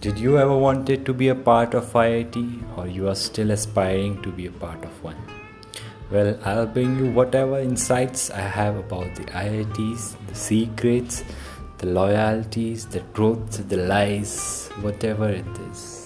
Did you ever wanted to be a part of IIT or you are still aspiring to be a part of one? Well, I'll bring you whatever insights I have about the IITs, the secrets, the loyalties, the truth, the lies, whatever it is.